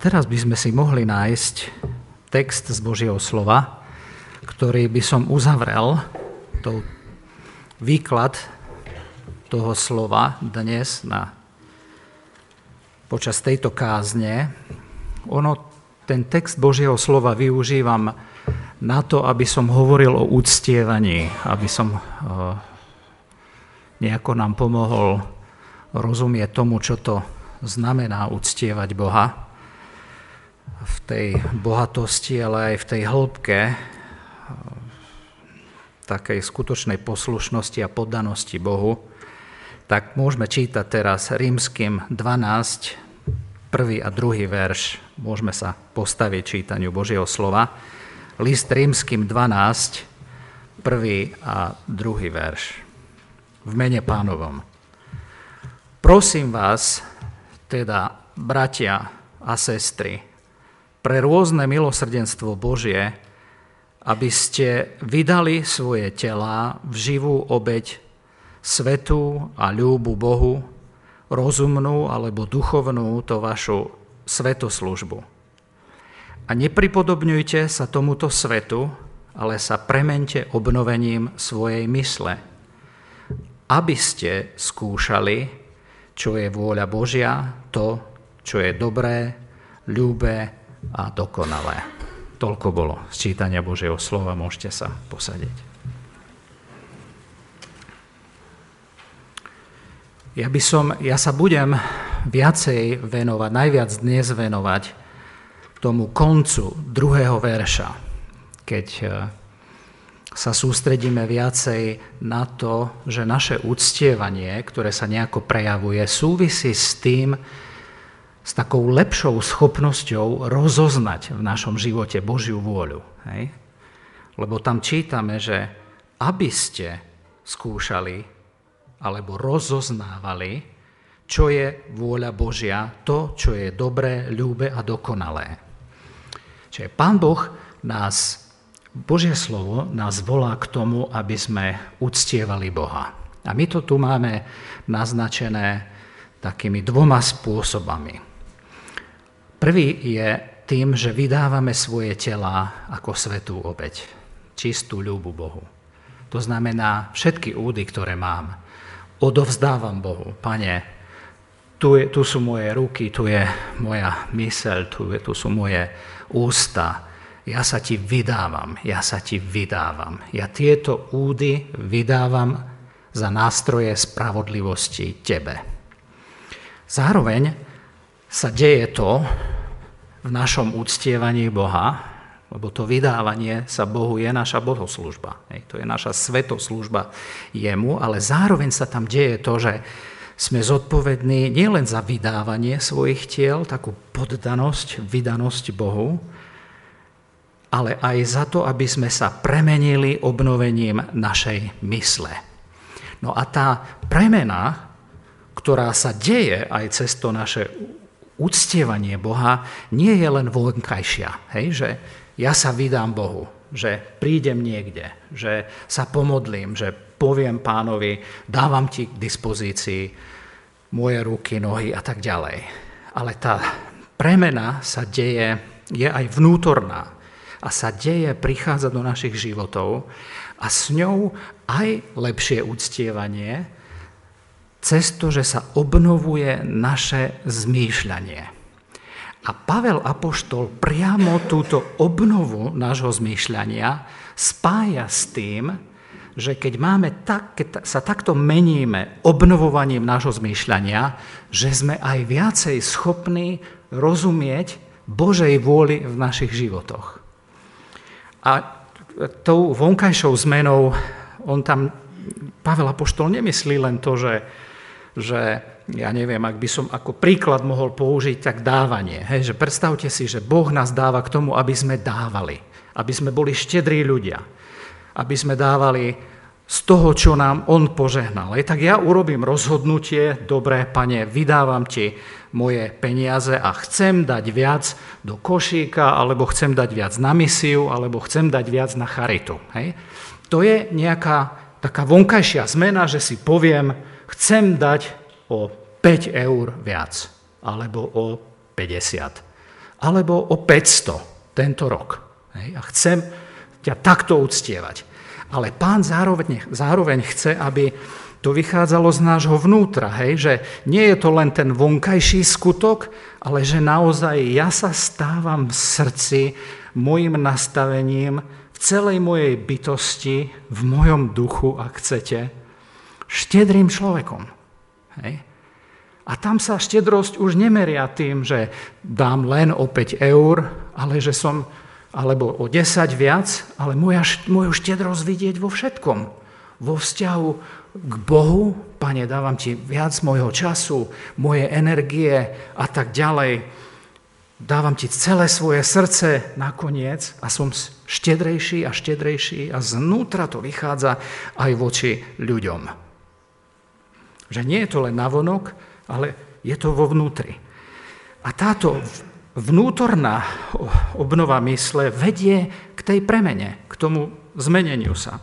teraz by sme si mohli nájsť text z Božieho slova, ktorý by som uzavrel, to výklad toho slova dnes na, počas tejto kázne. Ono, ten text Božieho slova využívam na to, aby som hovoril o úctievaní, aby som uh, nejako nám pomohol rozumieť tomu, čo to znamená uctievať Boha v tej bohatosti, ale aj v tej hĺbke takej skutočnej poslušnosti a poddanosti Bohu, tak môžeme čítať teraz rímským 12, prvý a druhý verš. Môžeme sa postaviť čítaniu Božieho slova. List rímským 12, prvý a druhý verš. V mene pánovom. Prosím vás, teda bratia a sestry, pre rôzne milosrdenstvo Božie, aby ste vydali svoje tela v živú obeď svetú a ľúbu Bohu, rozumnú alebo duchovnú to vašu svetoslužbu. A nepripodobňujte sa tomuto svetu, ale sa premente obnovením svojej mysle, aby ste skúšali, čo je vôľa Božia, to, čo je dobré, ľúbe a dokonalé. Toľko bolo z čítania Božieho slova, môžete sa posadiť. Ja, by som, ja sa budem viacej venovať, najviac dnes venovať tomu koncu druhého verša, keď e, sa sústredíme viacej na to, že naše úctievanie, ktoré sa nejako prejavuje, súvisí s tým, s takou lepšou schopnosťou rozoznať v našom živote Božiu vôľu. Hej? Lebo tam čítame, že aby ste skúšali alebo rozoznávali, čo je vôľa Božia, to, čo je dobré, ľúbe a dokonalé. Čiže Pán Boh nás, Božie slovo nás volá k tomu, aby sme uctievali Boha. A my to tu máme naznačené takými dvoma spôsobami. Prvý je tým, že vydávame svoje tela ako svetú obeď, čistú ľúbu Bohu. To znamená, všetky údy, ktoré mám, odovzdávam Bohu. Pane, tu, je, tu sú moje ruky, tu je moja myseľ, tu, je, tu sú moje ústa. Ja sa ti vydávam, ja sa ti vydávam. Ja tieto údy vydávam za nástroje spravodlivosti tebe. Zároveň sa deje to v našom úctievaní Boha, lebo to vydávanie sa Bohu je naša bohoslužba. To je naša svetoslužba jemu, ale zároveň sa tam deje to, že sme zodpovední nielen za vydávanie svojich tiel, takú poddanosť, vydanosť Bohu, ale aj za to, aby sme sa premenili obnovením našej mysle. No a tá premena, ktorá sa deje aj cez to naše uctievanie Boha nie je len vonkajšia, hej, že ja sa vydám Bohu, že prídem niekde, že sa pomodlím, že poviem pánovi, dávam ti k dispozícii moje ruky, nohy a tak ďalej. Ale tá premena sa deje, je aj vnútorná a sa deje, prichádza do našich životov a s ňou aj lepšie uctievanie, cez to, že sa obnovuje naše zmýšľanie. A Pavel Apoštol priamo túto obnovu nášho zmýšľania spája s tým, že keď, máme tak, keď sa takto meníme obnovovaním nášho zmýšľania, že sme aj viacej schopní rozumieť Božej vôli v našich životoch. A tou vonkajšou zmenou, on tam, Pavel Apoštol nemyslí len to, že že ja neviem, ak by som ako príklad mohol použiť, tak dávanie. Hej, že predstavte si, že Boh nás dáva k tomu, aby sme dávali, aby sme boli štedrí ľudia, aby sme dávali z toho, čo nám On požehnal. Hej, tak ja urobím rozhodnutie, dobré, pane, vydávam ti moje peniaze a chcem dať viac do košíka, alebo chcem dať viac na misiu, alebo chcem dať viac na charitu. Hej. To je nejaká taká vonkajšia zmena, že si poviem, chcem dať o 5 eur viac, alebo o 50 alebo o 500 tento rok. Hej, a chcem ťa takto uctievať. Ale pán zároveň, zároveň chce, aby to vychádzalo z nášho vnútra, hej, že nie je to len ten vonkajší skutok, ale že naozaj ja sa stávam v srdci môjim nastavením, v celej mojej bytosti, v mojom duchu, ak chcete, štedrým človekom. Hej. A tam sa štedrosť už nemeria tým, že dám len o 5 eur, ale že som, alebo o 10 viac, ale moja, moju štedrosť vidieť vo všetkom. Vo vzťahu k Bohu, Pane, dávam Ti viac môjho času, moje energie a tak ďalej. Dávam Ti celé svoje srdce nakoniec a som štedrejší a štedrejší a znútra to vychádza aj voči ľuďom. Že nie je to len navonok, ale je to vo vnútri. A táto vnútorná obnova mysle vedie k tej premene, k tomu zmeneniu sa.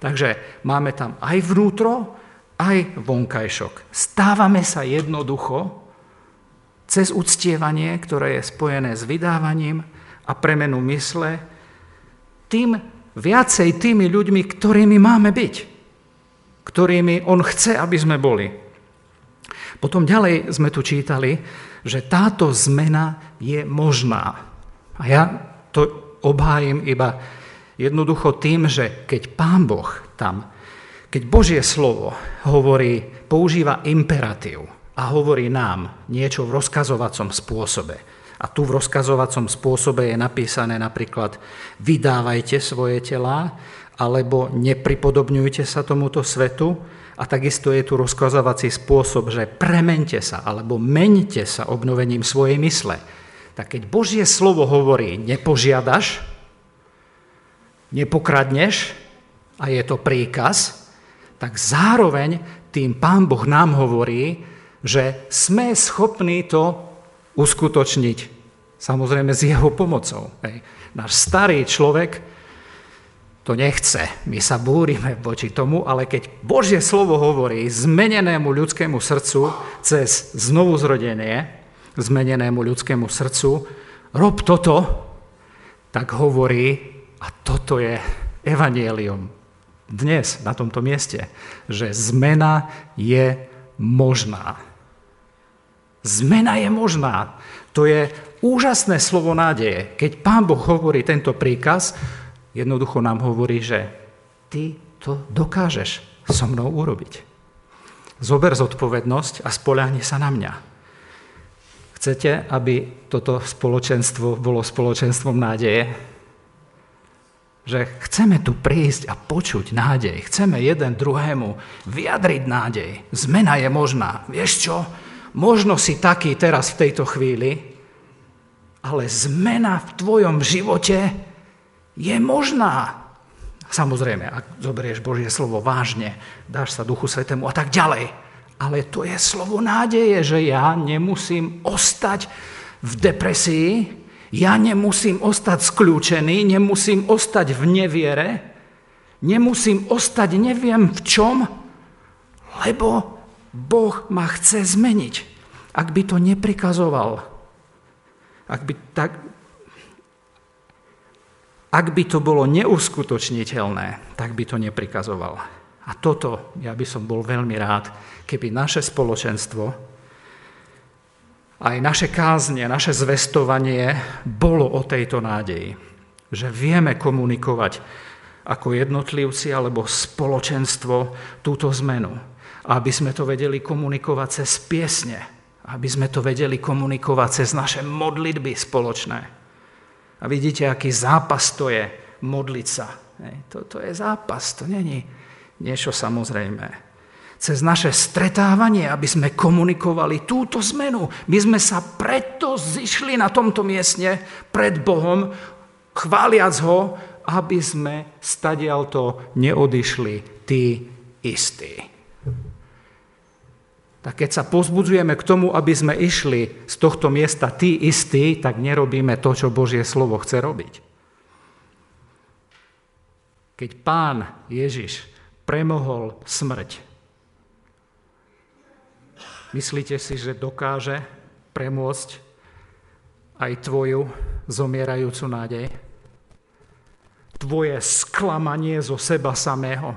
Takže máme tam aj vnútro, aj vonkajšok. Stávame sa jednoducho cez uctievanie, ktoré je spojené s vydávaním a premenu mysle, tým viacej tými ľuďmi, ktorými máme byť, ktorými on chce, aby sme boli. Potom ďalej sme tu čítali, že táto zmena je možná. A ja to obhájim iba Jednoducho tým, že keď Pán Boh tam, keď Božie slovo hovorí, používa imperatív a hovorí nám niečo v rozkazovacom spôsobe, a tu v rozkazovacom spôsobe je napísané napríklad vydávajte svoje telá, alebo nepripodobňujte sa tomuto svetu. A takisto je tu rozkazovací spôsob, že premente sa, alebo meňte sa obnovením svojej mysle. Tak keď Božie slovo hovorí, nepožiadaš, nepokradneš a je to príkaz, tak zároveň tým Pán Boh nám hovorí, že sme schopní to uskutočniť. Samozrejme s jeho pomocou. Hej. Náš starý človek to nechce. My sa búrime voči tomu, ale keď Božie slovo hovorí zmenenému ľudskému srdcu cez znovuzrodenie, zmenenému ľudskému srdcu, rob toto, tak hovorí, a toto je evanielium dnes na tomto mieste, že zmena je možná. Zmena je možná. To je úžasné slovo nádeje. Keď Pán Boh hovorí tento príkaz, jednoducho nám hovorí, že ty to dokážeš so mnou urobiť. Zober zodpovednosť a spoľahni sa na mňa. Chcete, aby toto spoločenstvo bolo spoločenstvom nádeje? Že chceme tu prísť a počuť nádej. Chceme jeden druhému vyjadriť nádej. Zmena je možná. Vieš čo? Možno si taký teraz v tejto chvíli, ale zmena v tvojom živote je možná. Samozrejme, ak zoberieš Božie slovo vážne, dáš sa Duchu Svetému a tak ďalej. Ale to je slovo nádeje, že ja nemusím ostať v depresii, ja nemusím ostať skľúčený, nemusím ostať v neviere, nemusím ostať neviem v čom, lebo Boh ma chce zmeniť. Ak by to neprikazoval, ak by, tak, ak by to bolo neuskutočniteľné, tak by to neprikazoval. A toto ja by som bol veľmi rád, keby naše spoločenstvo aj naše kázne, naše zvestovanie bolo o tejto nádeji. Že vieme komunikovať ako jednotlivci alebo spoločenstvo túto zmenu. Aby sme to vedeli komunikovať cez piesne. Aby sme to vedeli komunikovať cez naše modlitby spoločné. A vidíte, aký zápas to je modliť sa. To, to je zápas, to není niečo samozrejme cez naše stretávanie, aby sme komunikovali túto zmenu. My sme sa preto zišli na tomto miestne pred Bohom, chváliac ho, aby sme stadialto neodišli tí istí. Tak keď sa pozbudzujeme k tomu, aby sme išli z tohto miesta tí istí, tak nerobíme to, čo Božie slovo chce robiť. Keď pán Ježiš premohol smrť, Myslíte si, že dokáže premôcť aj tvoju zomierajúcu nádej? Tvoje sklamanie zo seba samého?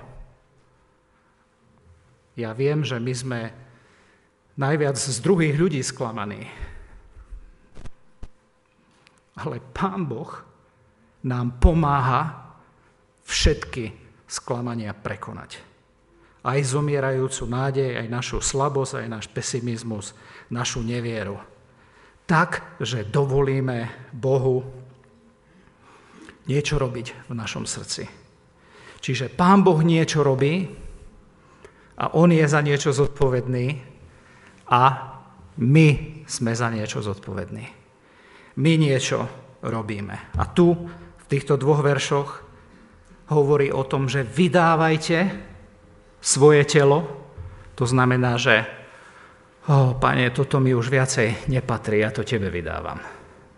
Ja viem, že my sme najviac z druhých ľudí sklamaní. Ale Pán Boh nám pomáha všetky sklamania prekonať. Aj zomierajúcu nádej, aj našu slabosť, aj náš pesimizmus, našu nevieru. Tak, že dovolíme Bohu niečo robiť v našom srdci. Čiže Pán Boh niečo robí a On je za niečo zodpovedný a my sme za niečo zodpovední. My niečo robíme. A tu, v týchto dvoch veršoch, hovorí o tom, že vydávajte svoje telo. To znamená, že oh, pane, toto mi už viacej nepatrí, ja to tebe vydávam.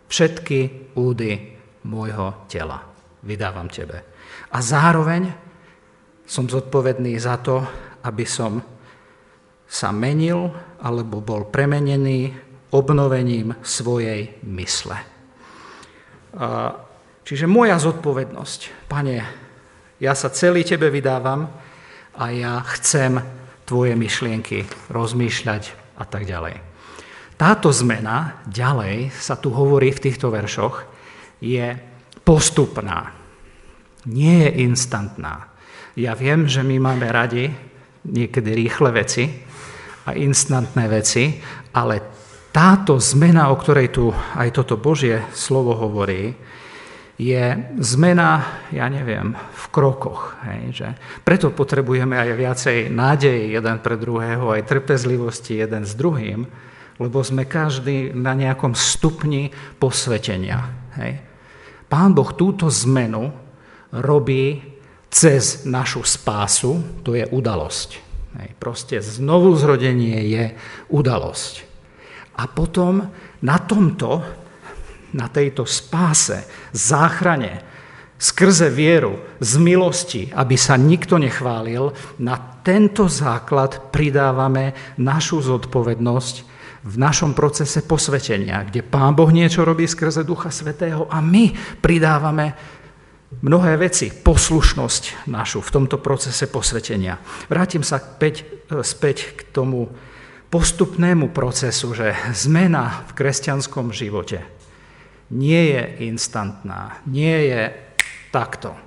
Všetky údy môjho tela vydávam tebe. A zároveň som zodpovedný za to, aby som sa menil alebo bol premenený obnovením svojej mysle. Čiže moja zodpovednosť, pane, ja sa celý tebe vydávam a ja chcem tvoje myšlienky rozmýšľať a tak ďalej. Táto zmena, ďalej sa tu hovorí v týchto veršoch, je postupná. Nie je instantná. Ja viem, že my máme radi niekedy rýchle veci a instantné veci, ale táto zmena, o ktorej tu aj toto Božie slovo hovorí, je zmena, ja neviem, v krokoch. Hej, že preto potrebujeme aj viacej nádeje jeden pre druhého, aj trpezlivosti jeden s druhým, lebo sme každý na nejakom stupni posvetenia. Hej. Pán Boh túto zmenu robí cez našu spásu, to je udalosť. Hej. Proste znovu zrodenie je udalosť. A potom na tomto na tejto spáse, záchrane, skrze vieru, z milosti, aby sa nikto nechválil, na tento základ pridávame našu zodpovednosť v našom procese posvetenia, kde Pán Boh niečo robí skrze Ducha Svetého a my pridávame mnohé veci, poslušnosť našu v tomto procese posvetenia. Vrátim sa späť, späť k tomu postupnému procesu, že zmena v kresťanskom živote nie je instantná, nie je takto.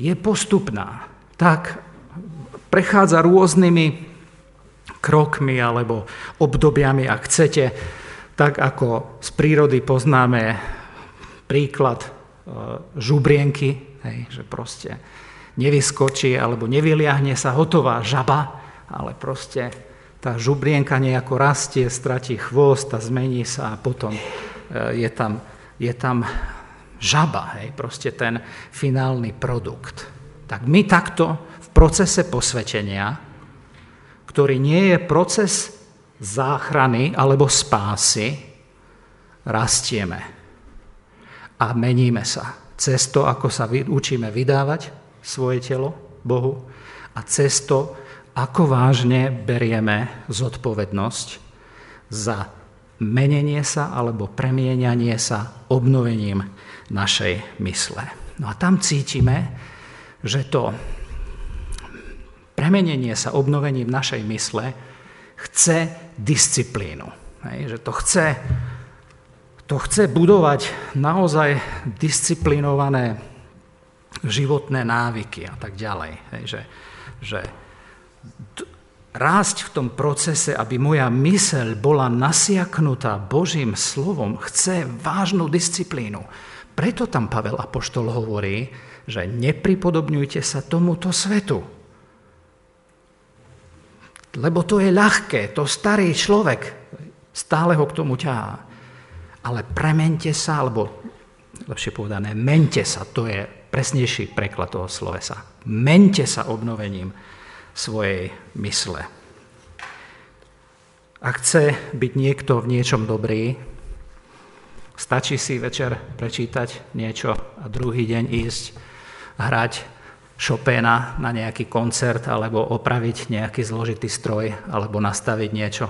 Je postupná. Tak prechádza rôznymi krokmi alebo obdobiami, ak chcete, tak ako z prírody poznáme príklad e, žubrienky, hej, že proste nevyskočí alebo nevyliahne sa hotová žaba, ale proste tá žubrienka nejako rastie, stratí chvost a zmení sa a potom je tam, je tam žaba, hej, proste ten finálny produkt. Tak my takto v procese posvetenia, ktorý nie je proces záchrany alebo spásy, rastieme a meníme sa. Cez to, ako sa učíme vydávať svoje telo Bohu a cez to, ako vážne berieme zodpovednosť za menenie sa alebo premienianie sa obnovením našej mysle. No a tam cítime, že to premenenie sa obnovením našej mysle chce disciplínu. Hej, že to chce, to chce budovať naozaj disciplinované životné návyky a tak ďalej. Hej, že, že rásť v tom procese, aby moja myseľ bola nasiaknutá Božím slovom, chce vážnu disciplínu. Preto tam Pavel Apoštol hovorí, že nepripodobňujte sa tomuto svetu. Lebo to je ľahké, to starý človek stále ho k tomu ťahá. Ale premente sa, alebo lepšie povedané, mente sa, to je presnejší preklad toho slovesa. Mente sa obnovením svojej mysle. Ak chce byť niekto v niečom dobrý, stačí si večer prečítať niečo a druhý deň ísť hrať Chopina na nejaký koncert alebo opraviť nejaký zložitý stroj alebo nastaviť niečo.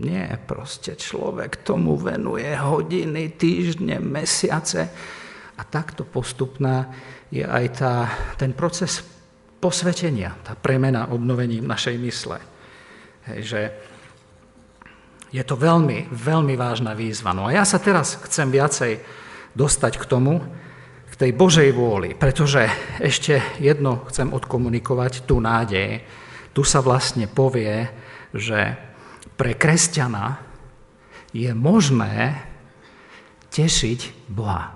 Nie, proste človek tomu venuje hodiny, týždne, mesiace a takto postupná je aj tá, ten proces posvetenia, tá premena obnovením našej mysle. Hej, že je to veľmi, veľmi vážna výzva. No a ja sa teraz chcem viacej dostať k tomu, k tej Božej vôli, pretože ešte jedno chcem odkomunikovať, tú nádej. Tu sa vlastne povie, že pre kresťana je možné tešiť Boha,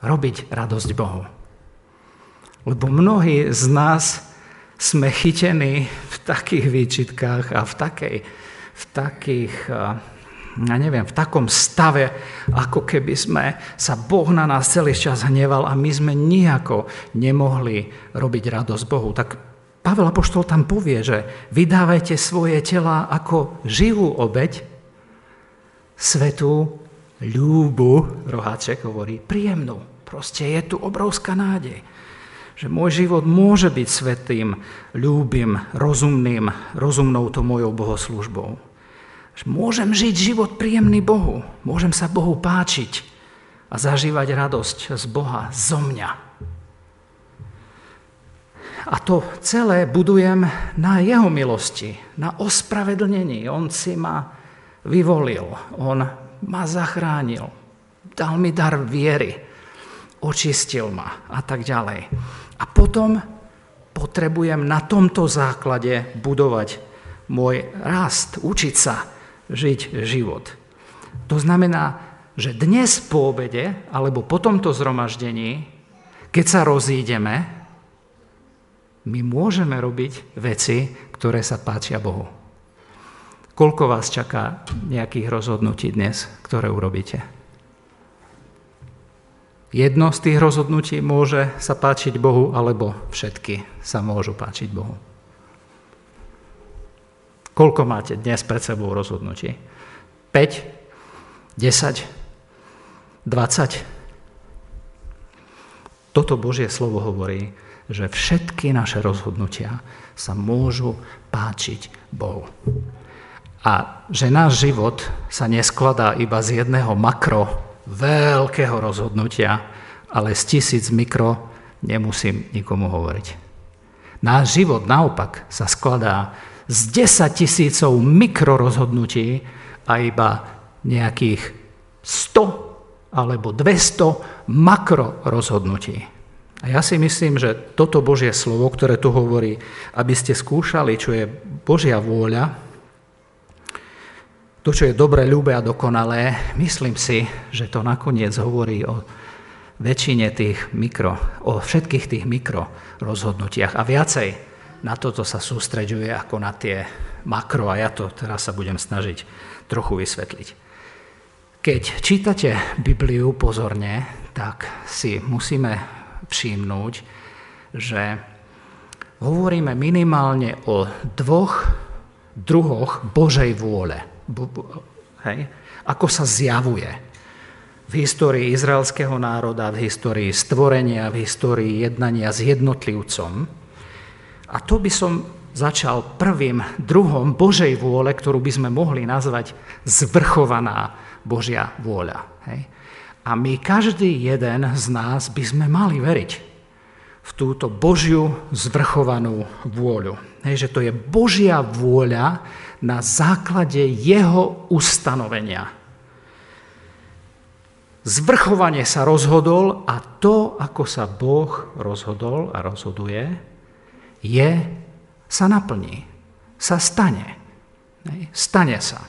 robiť radosť Bohu. Lebo mnohí z nás sme chytení v takých výčitkách a v, takej, v takých, ja neviem, v takom stave, ako keby sme sa Boh na nás celý čas hneval a my sme nejako nemohli robiť radosť Bohu. Tak Pavel Apoštol tam povie, že vydávajte svoje tela ako živú obeď, svetú, ľúbu, roháček hovorí, príjemnú. Proste je tu obrovská nádej, že môj život môže byť svetým, ľúbim, rozumným, rozumnou to mojou bohoslužbou. Že môžem žiť život príjemný Bohu, môžem sa Bohu páčiť a zažívať radosť z Boha, zo mňa. A to celé budujem na jeho milosti, na ospravedlnení. On si ma vyvolil, on ma zachránil, dal mi dar viery, očistil ma a tak ďalej. A potom potrebujem na tomto základe budovať môj rast, učiť sa žiť život. To znamená, že dnes po obede alebo po tomto zhromaždení, keď sa rozídeme, my môžeme robiť veci, ktoré sa páčia Bohu. Koľko vás čaká nejakých rozhodnutí dnes, ktoré urobíte? Jedno z tých rozhodnutí môže sa páčiť Bohu, alebo všetky sa môžu páčiť Bohu. Koľko máte dnes pred sebou rozhodnutí? 5? 10? 20? Toto Božie slovo hovorí, že všetky naše rozhodnutia sa môžu páčiť Bohu. A že náš život sa neskladá iba z jedného makro veľkého rozhodnutia, ale z tisíc mikro nemusím nikomu hovoriť. Náš život naopak sa skladá z 10 tisícov mikrorozhodnutí a iba nejakých 100 alebo 200 makrorozhodnutí. A ja si myslím, že toto Božie slovo, ktoré tu hovorí, aby ste skúšali, čo je Božia vôľa, to, čo je dobre, ľúbe a dokonalé, myslím si, že to nakoniec hovorí o väčšine tých mikro, o všetkých tých mikro rozhodnutiach a viacej na toto sa sústreďuje ako na tie makro a ja to teraz sa budem snažiť trochu vysvetliť. Keď čítate Bibliu pozorne, tak si musíme všimnúť, že hovoríme minimálne o dvoch druhoch Božej vôle. Hej? Ako sa zjavuje v histórii izraelského národa, v histórii stvorenia, v histórii jednania s jednotlivcom. A to by som začal prvým druhom Božej vôle, ktorú by sme mohli nazvať zvrchovaná Božia vôľa. Hej? A my, každý jeden z nás, by sme mali veriť v túto Božiu zvrchovanú vôľu. Hej, že to je Božia vôľa na základe jeho ustanovenia. Zvrchovanie sa rozhodol a to, ako sa Boh rozhodol a rozhoduje, je, sa naplní, sa stane. Hej, stane sa.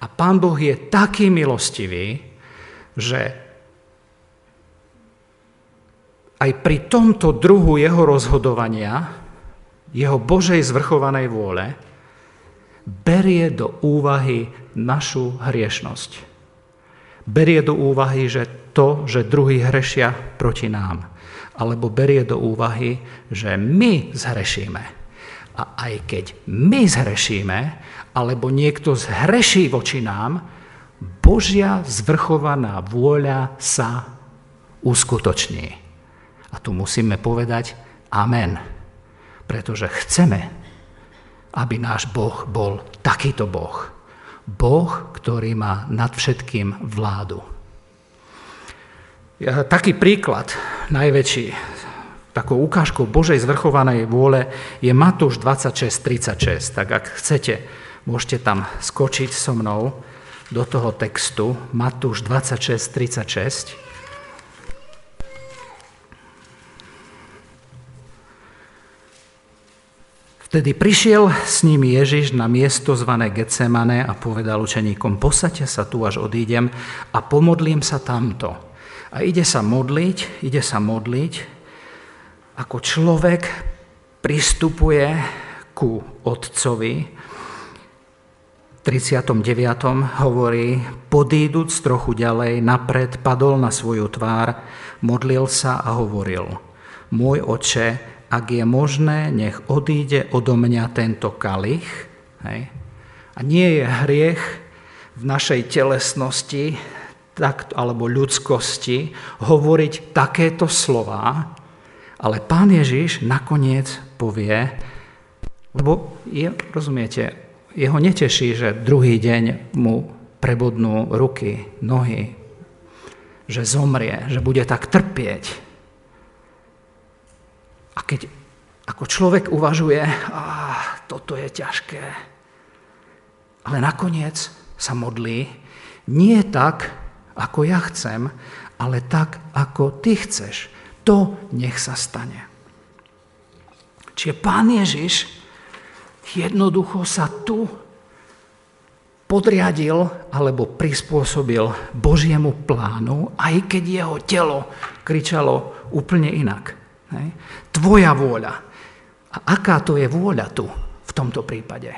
A Pán Boh je taký milostivý, že aj pri tomto druhu jeho rozhodovania, jeho Božej zvrchovanej vôle, berie do úvahy našu hriešnosť. Berie do úvahy, že to, že druhý hrešia proti nám. Alebo berie do úvahy, že my zhrešíme. A aj keď my zhrešíme, alebo niekto zhreší voči nám, Božia zvrchovaná vôľa sa uskutoční. A tu musíme povedať amen, pretože chceme, aby náš Boh bol takýto Boh. Boh, ktorý má nad všetkým vládu. Taký príklad, najväčší, takou ukážkou Božej zvrchovanej vôle je Matúš 26.36. Tak ak chcete, môžete tam skočiť so mnou do toho textu Matúš 26.36. Vtedy prišiel s nimi Ježiš na miesto zvané Getsemane a povedal učeníkom, posaďte sa tu, až odídem a pomodlím sa tamto. A ide sa modliť, ide sa modliť, ako človek pristupuje ku otcovi. V 39. hovorí, podíduc trochu ďalej, napred padol na svoju tvár, modlil sa a hovoril, môj oče, ak je možné, nech odíde odo mňa tento kalich. Hej. A nie je hriech v našej telesnosti tak, alebo ľudskosti hovoriť takéto slova, ale pán Ježiš nakoniec povie, lebo je, rozumiete, jeho neteší, že druhý deň mu prebodnú ruky, nohy, že zomrie, že bude tak trpieť. A keď ako človek uvažuje, ah, toto je ťažké, ale nakoniec sa modlí, nie tak, ako ja chcem, ale tak, ako ty chceš. To nech sa stane. Čiže pán Ježiš jednoducho sa tu podriadil alebo prispôsobil Božiemu plánu, aj keď jeho telo kričalo úplne inak. Hej. Tvoja vôľa. A aká to je vôľa tu, v tomto prípade?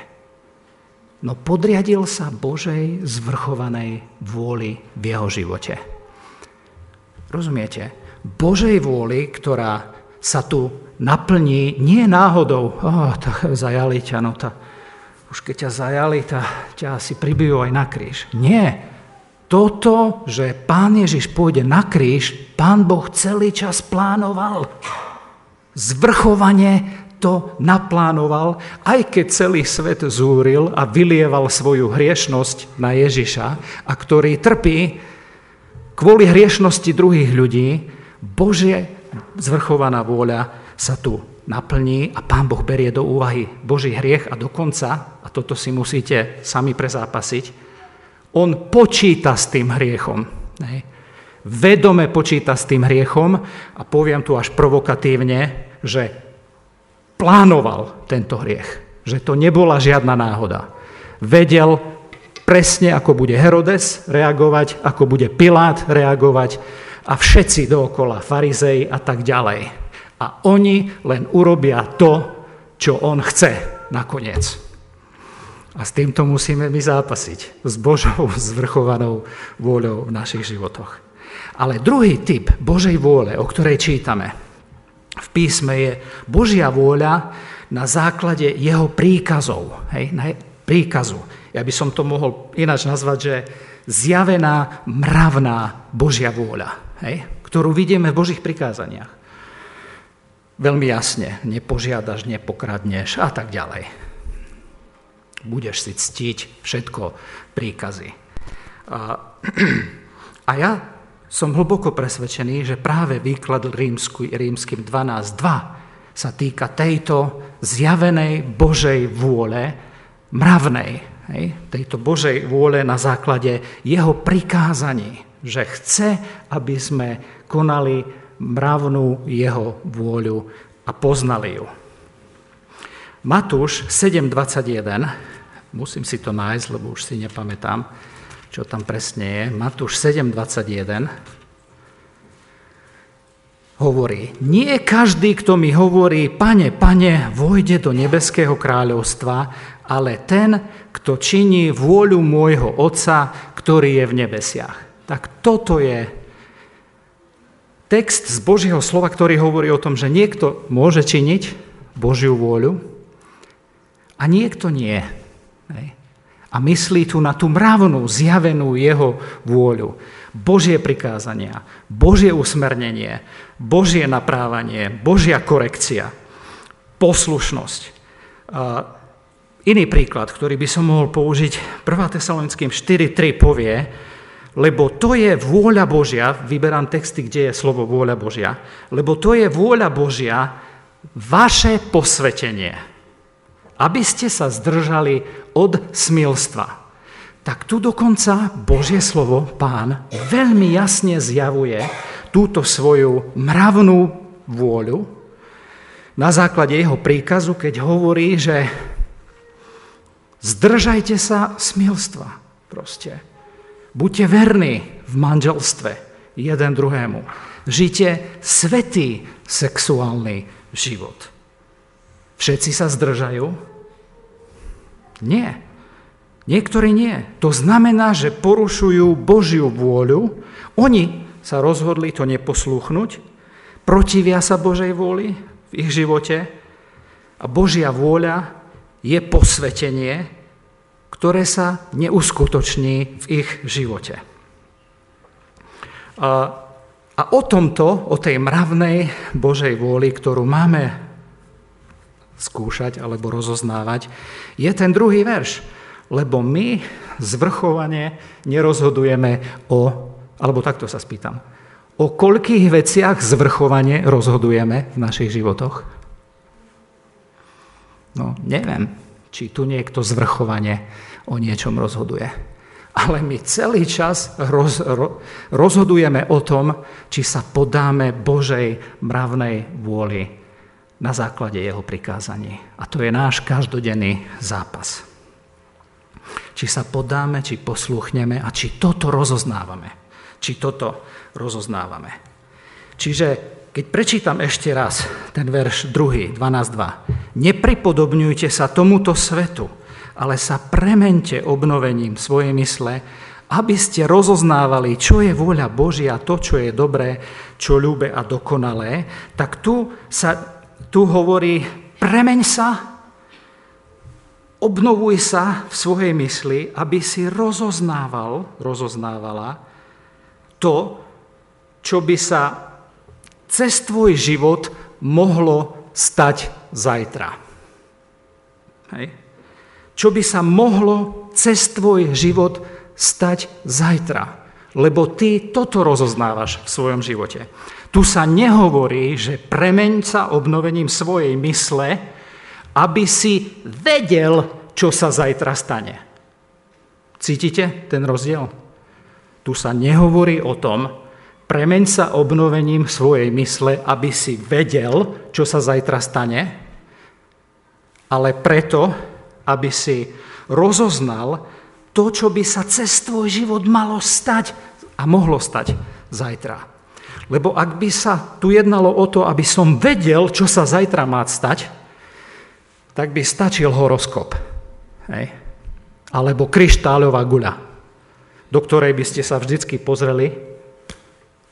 No podriadil sa Božej zvrchovanej vôli v jeho živote. Rozumiete? Božej vôli, ktorá sa tu naplní nie náhodou, oh, tak zajali ťa, no tá, už keď ťa zajali, tá, ťa asi pribijú aj na kríž. Nie, toto, že pán Ježiš pôjde na kríž, pán Boh celý čas plánoval. Zvrchovane to naplánoval, aj keď celý svet zúril a vylieval svoju hriešnosť na Ježiša a ktorý trpí kvôli hriešnosti druhých ľudí, Božie zvrchovaná vôľa sa tu naplní a Pán Boh berie do úvahy Boží hriech a dokonca, a toto si musíte sami prezápasiť, on počíta s tým hriechom. Hej. Vedome počíta s tým hriechom a poviem tu až provokatívne, že plánoval tento hriech. Že to nebola žiadna náhoda. Vedel presne, ako bude Herodes reagovať, ako bude Pilát reagovať a všetci dookola, farizei a tak ďalej. A oni len urobia to, čo on chce nakoniec. A s týmto musíme my zápasiť, s Božou zvrchovanou vôľou v našich životoch. Ale druhý typ Božej vôle, o ktorej čítame v písme, je Božia vôľa na základe jeho príkazov. Hej, na príkazu. Ja by som to mohol ináč nazvať, že zjavená mravná Božia vôľa, hej, ktorú vidíme v Božích prikázaniach. Veľmi jasne, nepožiadaš, nepokradneš a tak ďalej budeš si ctiť všetko príkazy. A, a ja som hlboko presvedčený, že práve výklad rímsky, rímským 12.2 sa týka tejto zjavenej Božej vôle, mravnej, hej, tejto Božej vôle na základe jeho prikázaní, že chce, aby sme konali mravnú jeho vôľu a poznali ju. Matúš 7.21 Musím si to nájsť, lebo už si nepamätám, čo tam presne je. Matúš 7.21 hovorí, nie každý, kto mi hovorí, pane, pane, vojde do nebeského kráľovstva, ale ten, kto činí vôľu môjho Otca, ktorý je v nebesiach. Tak toto je text z Božieho slova, ktorý hovorí o tom, že niekto môže činiť Božiu vôľu a niekto nie. A myslí tu na tú mravnú, zjavenú jeho vôľu. Božie prikázania, Božie usmernenie, Božie naprávanie, Božia korekcia, poslušnosť, Iný príklad, ktorý by som mohol použiť, 1. Tesalonickým 4.3 povie, lebo to je vôľa Božia, vyberám texty, kde je slovo vôľa Božia, lebo to je vôľa Božia, vaše posvetenie, aby ste sa zdržali od smilstva. Tak tu dokonca Božie slovo, pán, veľmi jasne zjavuje túto svoju mravnú vôľu na základe jeho príkazu, keď hovorí, že Zdržajte sa smilstva proste. Buďte verní v manželstve jeden druhému. Žite svetý sexuálny život. Všetci sa zdržajú? Nie. Niektorí nie. To znamená, že porušujú Božiu vôľu. Oni sa rozhodli to neposlúchnuť, protivia sa Božej vôli v ich živote a Božia vôľa je posvetenie, ktoré sa neuskutoční v ich živote. A, a o tomto, o tej mravnej Božej vôli, ktorú máme skúšať alebo rozoznávať, je ten druhý verš. Lebo my zvrchovane nerozhodujeme o, alebo takto sa spýtam, o koľkých veciach zvrchovane rozhodujeme v našich životoch? No, neviem, či tu niekto zvrchovane o niečom rozhoduje. Ale my celý čas roz, ro, rozhodujeme o tom, či sa podáme Božej mravnej vôli na základe jeho prikázaní. A to je náš každodenný zápas. Či sa podáme, či posluchneme a či toto rozoznávame. Či toto rozoznávame. Čiže keď prečítam ešte raz ten verš 2, 12.2. Nepripodobňujte sa tomuto svetu, ale sa premente obnovením svojej mysle, aby ste rozoznávali, čo je vôľa Božia, to, čo je dobré, čo ľúbe a dokonalé, tak tu, sa, tu hovorí, premeň sa, obnovuj sa v svojej mysli, aby si rozoznával, rozoznávala to, čo by sa cez tvoj život mohlo stať zajtra. Hej. Čo by sa mohlo cez tvoj život stať zajtra. Lebo ty toto rozoznávaš v svojom živote. Tu sa nehovorí, že premeň sa obnovením svojej mysle, aby si vedel, čo sa zajtra stane. Cítite ten rozdiel? Tu sa nehovorí o tom, Premeň sa obnovením svojej mysle, aby si vedel, čo sa zajtra stane, ale preto, aby si rozoznal to, čo by sa cez tvoj život malo stať a mohlo stať zajtra. Lebo ak by sa tu jednalo o to, aby som vedel, čo sa zajtra má stať, tak by stačil horoskop. Hej. Alebo kryštáľová guľa, do ktorej by ste sa vždycky pozreli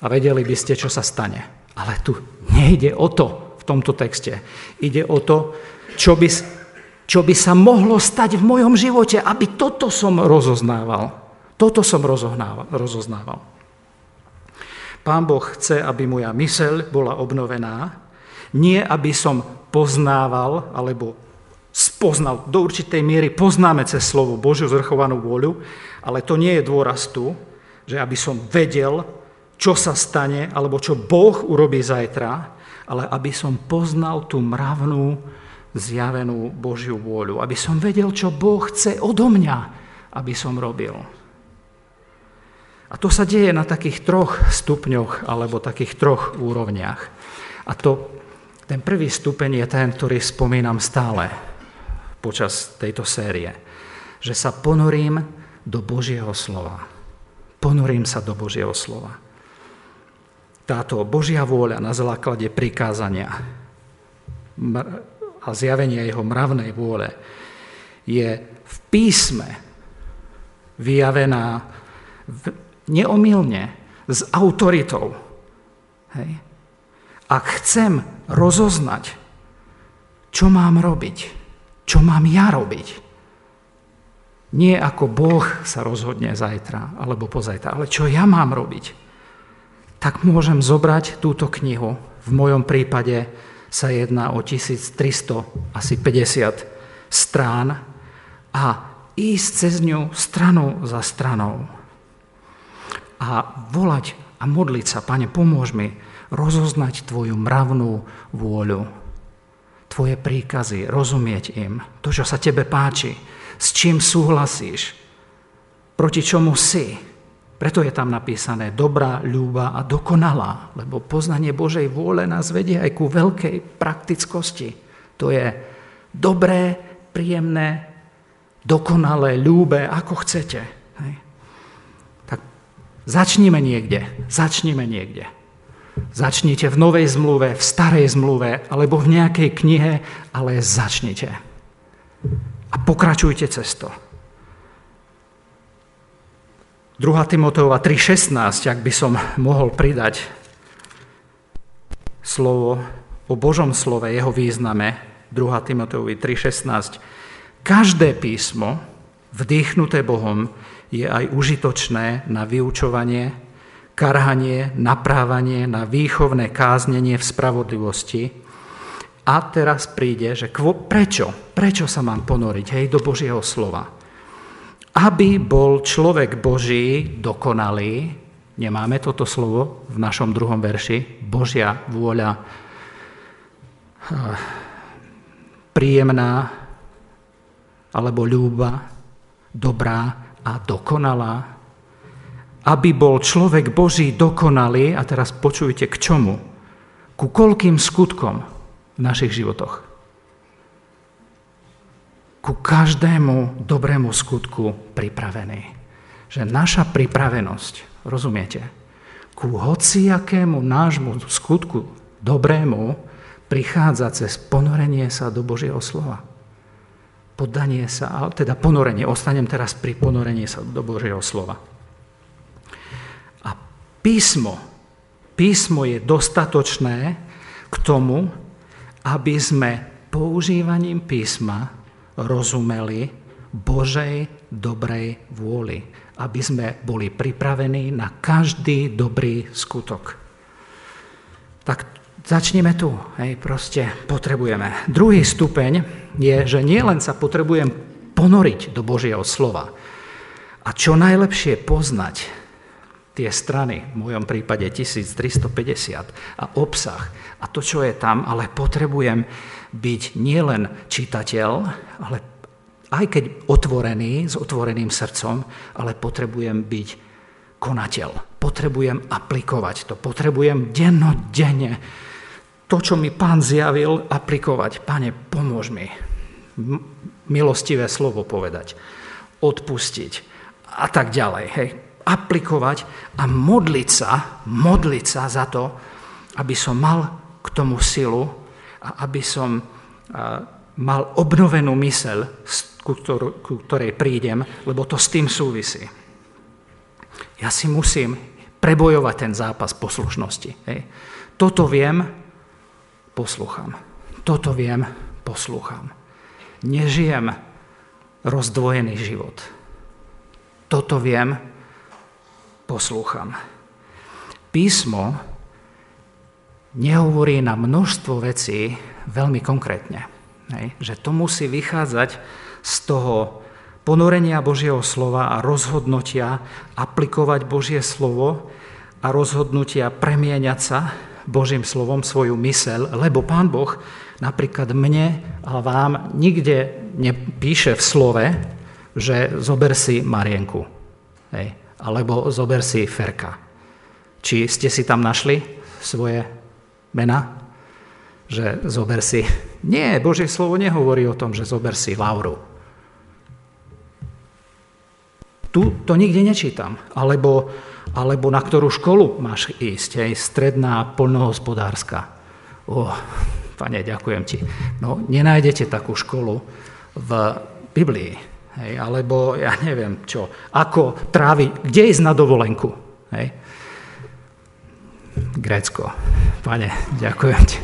a vedeli by ste, čo sa stane. Ale tu nejde o to v tomto texte. Ide o to, čo by, čo by sa mohlo stať v mojom živote, aby toto som rozoznával. Toto som rozoznával. Pán Boh chce, aby moja myseľ bola obnovená, nie aby som poznával alebo spoznal, do určitej miery poznáme cez slovo Božiu zrchovanú vôľu, ale to nie je dôraz tu, že aby som vedel, čo sa stane, alebo čo Boh urobí zajtra, ale aby som poznal tú mravnú, zjavenú Božiu vôľu. Aby som vedel, čo Boh chce odo mňa, aby som robil. A to sa deje na takých troch stupňoch, alebo takých troch úrovniach. A to, ten prvý stupeň je ten, ktorý spomínam stále počas tejto série. Že sa ponorím do Božieho slova. Ponorím sa do Božieho slova táto Božia vôľa na základe prikázania a zjavenia jeho mravnej vôle je v písme vyjavená neomilne s autoritou. Hej. Ak chcem rozoznať, čo mám robiť, čo mám ja robiť, nie ako Boh sa rozhodne zajtra alebo pozajtra, ale čo ja mám robiť, tak môžem zobrať túto knihu. V mojom prípade sa jedná o 1300, asi 50 strán a ísť cez ňu stranu za stranou. A volať a modliť sa, Pane, pomôž mi rozoznať Tvoju mravnú vôľu, Tvoje príkazy, rozumieť im, to, čo sa Tebe páči, s čím súhlasíš, proti čomu si. Preto je tam napísané dobrá, ľúba a dokonalá, lebo poznanie Božej vôle nás vedie aj ku veľkej praktickosti. To je dobré, príjemné, dokonalé, ľúbe, ako chcete. Začnime niekde, začnime niekde. Začnite v novej zmluve, v starej zmluve, alebo v nejakej knihe, ale začnite. A pokračujte cesto. 2. Timoteova 3.16, ak by som mohol pridať slovo o Božom slove, jeho význame, 2. Timoteovi 3.16. Každé písmo, vdýchnuté Bohom, je aj užitočné na vyučovanie, karhanie, naprávanie, na výchovné káznenie v spravodlivosti. A teraz príde, že kvo, prečo? Prečo sa mám ponoriť hej, do Božieho slova? aby bol človek Boží dokonalý, nemáme toto slovo v našom druhom verši, Božia vôľa eh, príjemná alebo ľúba, dobrá a dokonalá. Aby bol človek Boží dokonalý, a teraz počujte k čomu? Ku koľkým skutkom v našich životoch? ku každému dobrému skutku pripravený. Že naša pripravenosť, rozumiete, ku hociakému nášmu skutku dobrému prichádza cez ponorenie sa do Božieho slova. Poddanie sa, teda ponorenie, ostanem teraz pri ponorení sa do Božieho slova. A písmo, písmo je dostatočné k tomu, aby sme používaním písma rozumeli Božej dobrej vôli, aby sme boli pripravení na každý dobrý skutok. Tak začneme tu. Hej, proste potrebujeme. Druhý stupeň je, že nielen sa potrebujem ponoriť do Božieho slova a čo najlepšie poznať tie strany, v mojom prípade 1350 a obsah a to, čo je tam, ale potrebujem byť nielen čitateľ, ale aj keď otvorený, s otvoreným srdcom, ale potrebujem byť konateľ. Potrebujem aplikovať to. Potrebujem dennodenne to, čo mi pán zjavil, aplikovať. Pane, pomôž mi. Milostivé slovo povedať. Odpustiť. A tak ďalej. Hej. Aplikovať a modliť sa, modliť sa za to, aby som mal k tomu silu, a aby som mal obnovenú mysel, ku, ktorej prídem, lebo to s tým súvisí. Ja si musím prebojovať ten zápas poslušnosti. Hej. Toto viem, poslúcham. Toto viem, poslúcham. Nežijem rozdvojený život. Toto viem, poslúcham. Písmo nehovorí na množstvo vecí veľmi konkrétne. Hej? Že to musí vychádzať z toho ponorenia Božieho slova a rozhodnutia aplikovať Božie slovo a rozhodnutia premieňať sa Božím slovom svoju mysel, lebo Pán Boh napríklad mne a vám nikde nepíše v slove, že zober si Marienku, hej, alebo zober si Ferka. Či ste si tam našli svoje mena, že zober si. Nie, Božie slovo nehovorí o tom, že zober si Lauru. Tu to nikde nečítam. Alebo, alebo na ktorú školu máš ísť, aj stredná polnohospodárska. O, pane, ďakujem ti. No, nenájdete takú školu v Biblii. Hej, alebo ja neviem čo, ako tráviť, kde ísť na dovolenku. Hej. Grécko. Pane, ďakujem ti.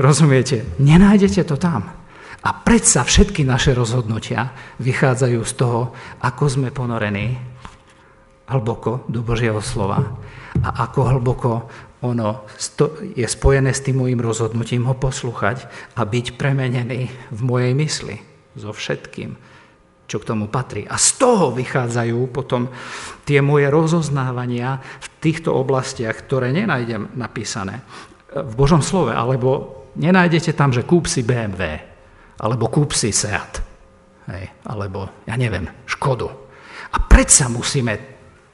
Rozumiete? Nenájdete to tam. A predsa všetky naše rozhodnutia vychádzajú z toho, ako sme ponorení hlboko do Božieho slova a ako hlboko ono je spojené s tým môjim rozhodnutím ho poslúchať a byť premenený v mojej mysli. so všetkým, čo k tomu patrí. A z toho vychádzajú potom tie moje rozoznávania v týchto oblastiach, ktoré nenájdem napísané v Božom slove, alebo nenájdete tam, že kúp si BMW, alebo kúp si Seat, hej, alebo, ja neviem, Škodu. A predsa musíme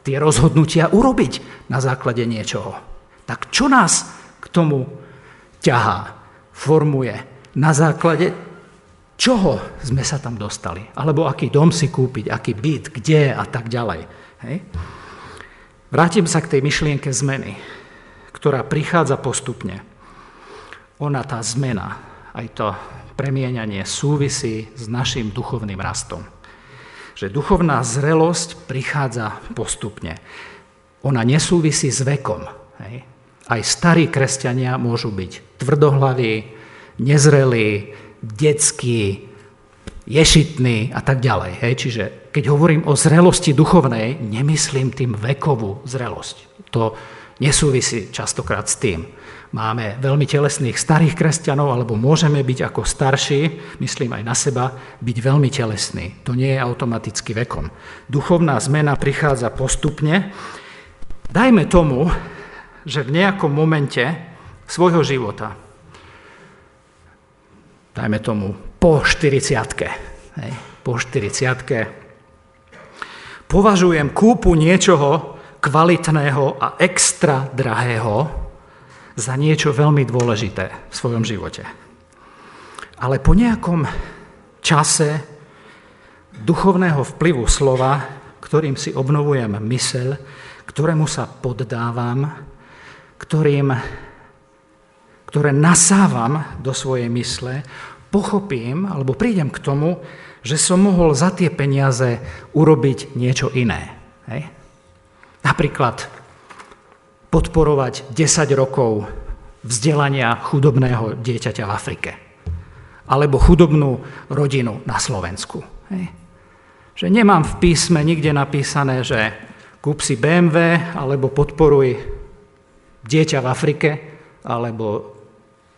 tie rozhodnutia urobiť na základe niečoho. Tak čo nás k tomu ťahá, formuje, na základe čoho sme sa tam dostali, alebo aký dom si kúpiť, aký byt, kde a tak ďalej. Hej? Vrátim sa k tej myšlienke zmeny, ktorá prichádza postupne. Ona, tá zmena, aj to premieňanie súvisí s našim duchovným rastom. Že duchovná zrelosť prichádza postupne. Ona nesúvisí s vekom. Hej? Aj starí kresťania môžu byť tvrdohlaví, nezrelí, detský, ješitný a tak ďalej. Hej? Čiže keď hovorím o zrelosti duchovnej, nemyslím tým vekovú zrelosť. To nesúvisí častokrát s tým. Máme veľmi telesných starých kresťanov, alebo môžeme byť ako starší, myslím aj na seba, byť veľmi telesní. To nie je automaticky vekom. Duchovná zmena prichádza postupne. Dajme tomu, že v nejakom momente svojho života dajme tomu, po 40 hej, po 40 považujem kúpu niečoho kvalitného a extra drahého za niečo veľmi dôležité v svojom živote. Ale po nejakom čase duchovného vplyvu slova, ktorým si obnovujem mysel, ktorému sa poddávam, ktorým ktoré nasávam do svojej mysle, pochopím alebo prídem k tomu, že som mohol za tie peniaze urobiť niečo iné. Hej? Napríklad podporovať 10 rokov vzdelania chudobného dieťaťa v Afrike. Alebo chudobnú rodinu na Slovensku. Hej? Že nemám v písme nikde napísané, že kúp si BMW, alebo podporuj dieťa v Afrike, alebo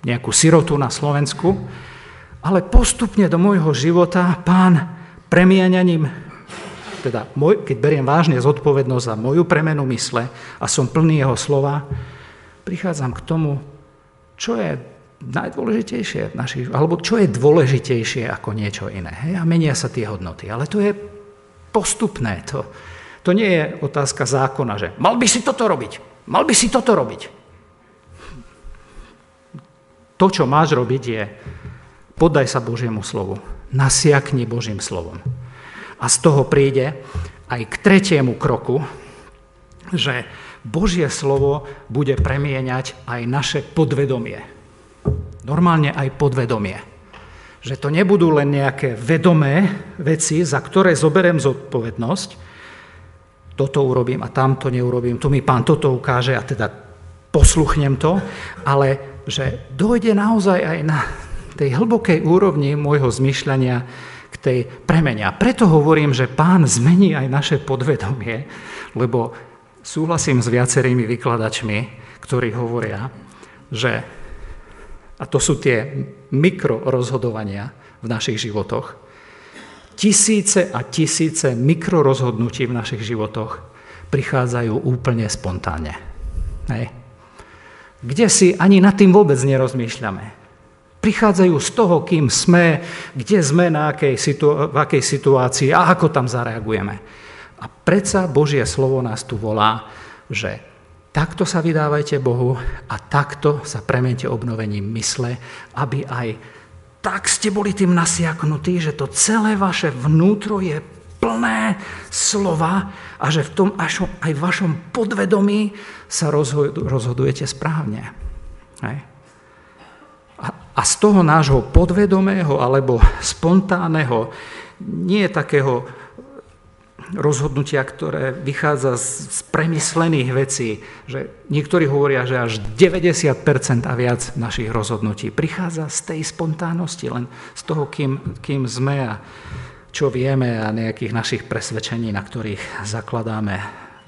nejakú sirotu na Slovensku, ale postupne do môjho života pán premieňaním, teda môj, keď beriem vážne zodpovednosť za moju premenu mysle a som plný jeho slova, prichádzam k tomu, čo je najdôležitejšie v našich, alebo čo je dôležitejšie ako niečo iné. Hej? A menia sa tie hodnoty. Ale to je postupné. To, to nie je otázka zákona, že mal by si toto robiť, mal by si toto robiť. To, čo máš robiť, je podaj sa Božiemu slovu. Nasiakni Božím slovom. A z toho príde aj k tretiemu kroku, že Božie slovo bude premieňať aj naše podvedomie. Normálne aj podvedomie. Že to nebudú len nejaké vedomé veci, za ktoré zoberiem zodpovednosť, toto urobím a tamto neurobím, tu mi pán toto ukáže a teda posluchnem to, ale že dojde naozaj aj na tej hlbokej úrovni môjho zmyšľania tej premene. A preto hovorím, že pán zmení aj naše podvedomie, lebo súhlasím s viacerými vykladačmi, ktorí hovoria, že, a to sú tie mikrorozhodovania v našich životoch, tisíce a tisíce mikrorozhodnutí v našich životoch prichádzajú úplne spontánne. Hej kde si ani nad tým vôbec nerozmýšľame. Prichádzajú z toho, kým sme, kde sme, na akej situ- v akej situácii a ako tam zareagujeme. A predsa Božie slovo nás tu volá, že takto sa vydávajte Bohu a takto sa premente obnovením mysle, aby aj tak ste boli tým nasiaknutí, že to celé vaše vnútro je plné slova a že v tom aj vašom podvedomí sa rozhodujete správne. Hej. A, z toho nášho podvedomého alebo spontánneho, nie takého rozhodnutia, ktoré vychádza z, premyslených vecí, že niektorí hovoria, že až 90% a viac našich rozhodnutí prichádza z tej spontánnosti, len z toho, kým, kým sme a čo vieme a nejakých našich presvedčení, na ktorých zakladáme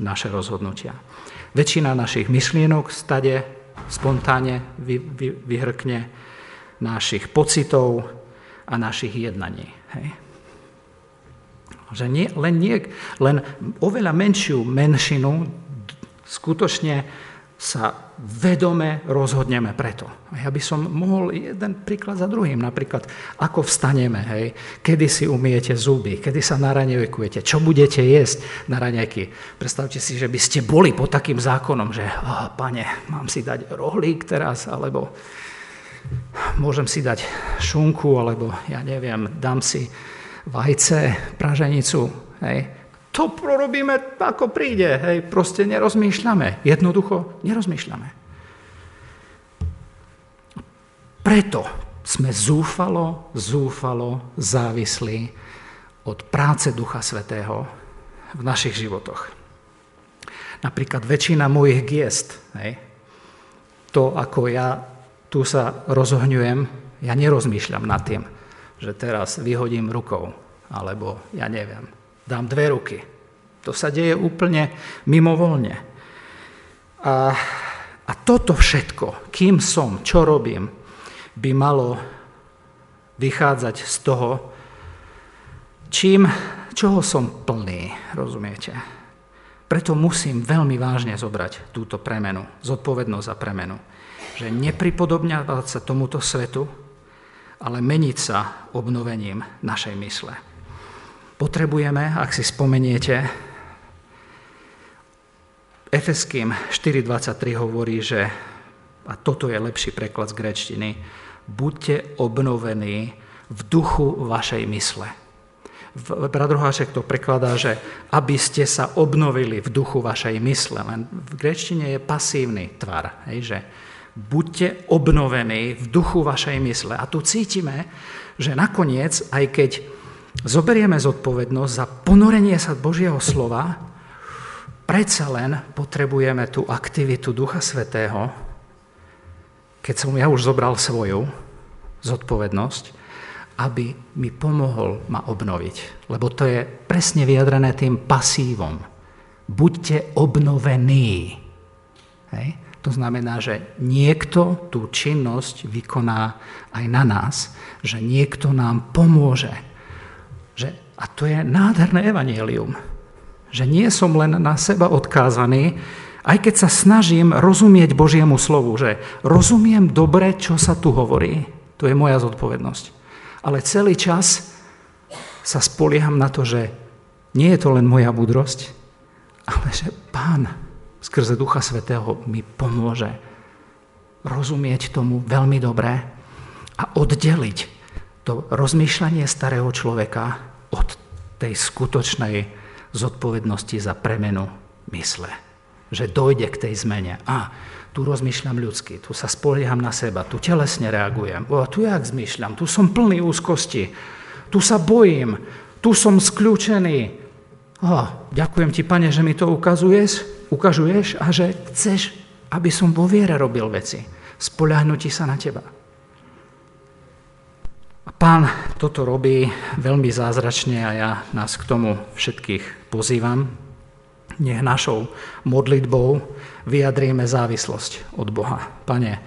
naše rozhodnutia. Väčšina našich myšlienok stade spontánne vy, vy, vyhrkne našich pocitov a našich jednaní. Hej. Že nie, len, nie, len oveľa menšiu menšinu skutočne sa vedome rozhodneme preto. Ja by som mohol jeden príklad za druhým. Napríklad, ako vstaneme, hej, kedy si umiete zuby, kedy sa naraňajkujete, čo budete jesť na raňajky. Predstavte si, že by ste boli pod takým zákonom, že oh, pane, mám si dať rohlík teraz, alebo môžem si dať šunku, alebo ja neviem, dám si vajce, praženicu, hej, to prorobíme ako príde, hej, proste nerozmýšľame. Jednoducho nerozmýšľame. Preto sme zúfalo, zúfalo závislí od práce Ducha Svetého v našich životoch. Napríklad väčšina mojich giest, hej, to ako ja tu sa rozohňujem, ja nerozmýšľam nad tým, že teraz vyhodím rukou, alebo ja neviem, dám dve ruky. To sa deje úplne mimovolne. A, a toto všetko, kým som, čo robím, by malo vychádzať z toho, čím, čoho som plný, rozumiete? Preto musím veľmi vážne zobrať túto premenu, zodpovednosť za premenu. Že nepripodobňovať sa tomuto svetu, ale meniť sa obnovením našej mysle potrebujeme, ak si spomeniete, Efeským 4.23 hovorí, že, a toto je lepší preklad z grečtiny, buďte obnovení v duchu vašej mysle. Brat Rohášek to prekladá, že aby ste sa obnovili v duchu vašej mysle. Len v grečtine je pasívny tvar, hej, že buďte obnovení v duchu vašej mysle. A tu cítime, že nakoniec, aj keď zoberieme zodpovednosť za ponorenie sa Božieho slova, predsa len potrebujeme tú aktivitu Ducha Svetého, keď som ja už zobral svoju zodpovednosť, aby mi pomohol ma obnoviť. Lebo to je presne vyjadrené tým pasívom. Buďte obnovení. Hej? To znamená, že niekto tú činnosť vykoná aj na nás, že niekto nám pomôže že, a to je nádherné evanelium, že nie som len na seba odkázaný, aj keď sa snažím rozumieť Božiemu slovu, že rozumiem dobre, čo sa tu hovorí. To je moja zodpovednosť. Ale celý čas sa spolieham na to, že nie je to len moja múdrosť, ale že Pán skrze Ducha Svetého mi pomôže rozumieť tomu veľmi dobre a oddeliť to rozmýšľanie starého človeka od tej skutočnej zodpovednosti za premenu mysle. Že dojde k tej zmene. A tu rozmýšľam ľudsky, tu sa spolieham na seba, tu telesne reagujem. O, tu jak zmýšľam, tu som plný úzkosti, tu sa bojím, tu som skľúčený. O, ďakujem ti, pane, že mi to ukazuješ, ukažuješ a že chceš, aby som vo viere robil veci. Spoľahnutí sa na teba. A pán toto robí veľmi zázračne a ja nás k tomu všetkých pozývam. Nech našou modlitbou vyjadríme závislosť od Boha. Pane,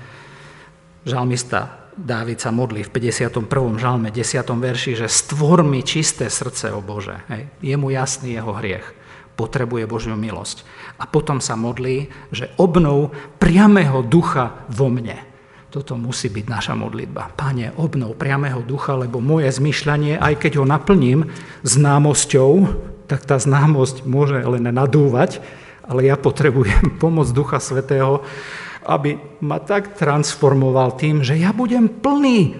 žalmista Dávid sa modlí v 51. žalme, 10. verši, že stvor mi čisté srdce, o Bože. Hej. Je mu jasný jeho hriech. Potrebuje Božiu milosť. A potom sa modlí, že obnov priamého ducha vo mne. Toto musí byť naša modlitba. Pane, obnov priamého ducha, lebo moje zmyšľanie, aj keď ho naplním známosťou, tak tá známosť môže len nadúvať, ale ja potrebujem pomoc Ducha Svetého, aby ma tak transformoval tým, že ja budem plný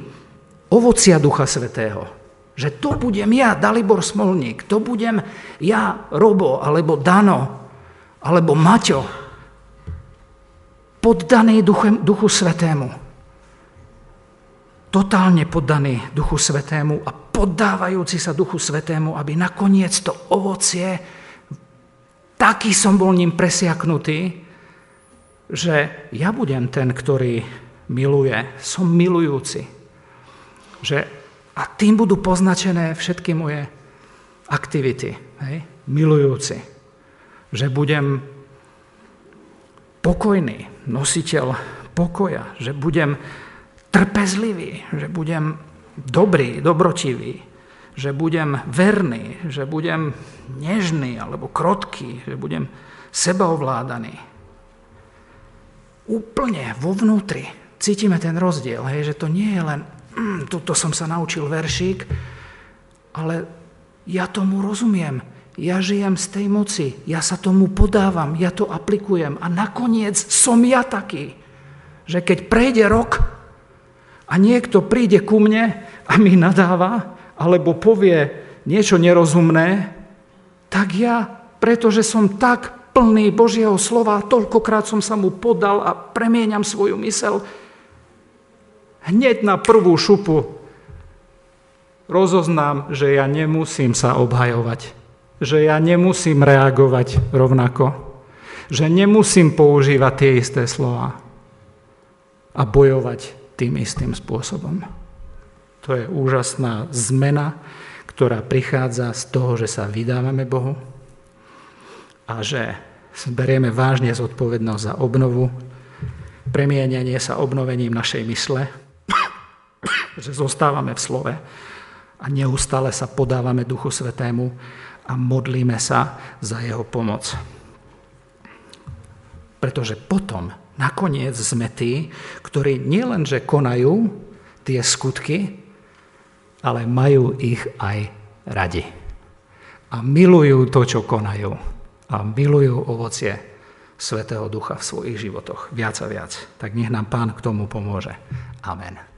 ovocia Ducha Svetého. Že to budem ja, Dalibor Smolník, to budem ja, Robo, alebo Dano, alebo Maťo, poddaný Duchu, Duchu Svetému totálne poddaný Duchu Svetému a poddávajúci sa Duchu Svetému, aby nakoniec to ovocie, taký som bol ním presiaknutý, že ja budem ten, ktorý miluje, som milujúci. Že, a tým budú poznačené všetky moje aktivity. Hej? Milujúci. Že budem pokojný, nositeľ pokoja, že budem trpezlivý, že budem dobrý, dobrotivý, že budem verný, že budem nežný alebo krotký, že budem sebaovládaný. Úplne vo vnútri cítime ten rozdiel, hej, že to nie je len, mm, tuto som sa naučil veršík, ale ja tomu rozumiem, ja žijem z tej moci, ja sa tomu podávam, ja to aplikujem. A nakoniec som ja taký, že keď prejde rok a niekto príde ku mne a mi nadáva, alebo povie niečo nerozumné, tak ja, pretože som tak plný Božieho slova, toľkokrát som sa mu podal a premieňam svoju mysel, hneď na prvú šupu rozoznám, že ja nemusím sa obhajovať že ja nemusím reagovať rovnako, že nemusím používať tie isté slova a bojovať tým istým spôsobom. To je úžasná zmena, ktorá prichádza z toho, že sa vydávame Bohu a že berieme vážne zodpovednosť za obnovu, premienenie sa obnovením našej mysle, že zostávame v slove a neustále sa podávame Duchu Svetému a modlíme sa za jeho pomoc. Pretože potom nakoniec sme tí, ktorí nielenže konajú tie skutky, ale majú ich aj radi. A milujú to, čo konajú. A milujú ovocie Svetého Ducha v svojich životoch. Viac a viac. Tak nech nám Pán k tomu pomôže. Amen.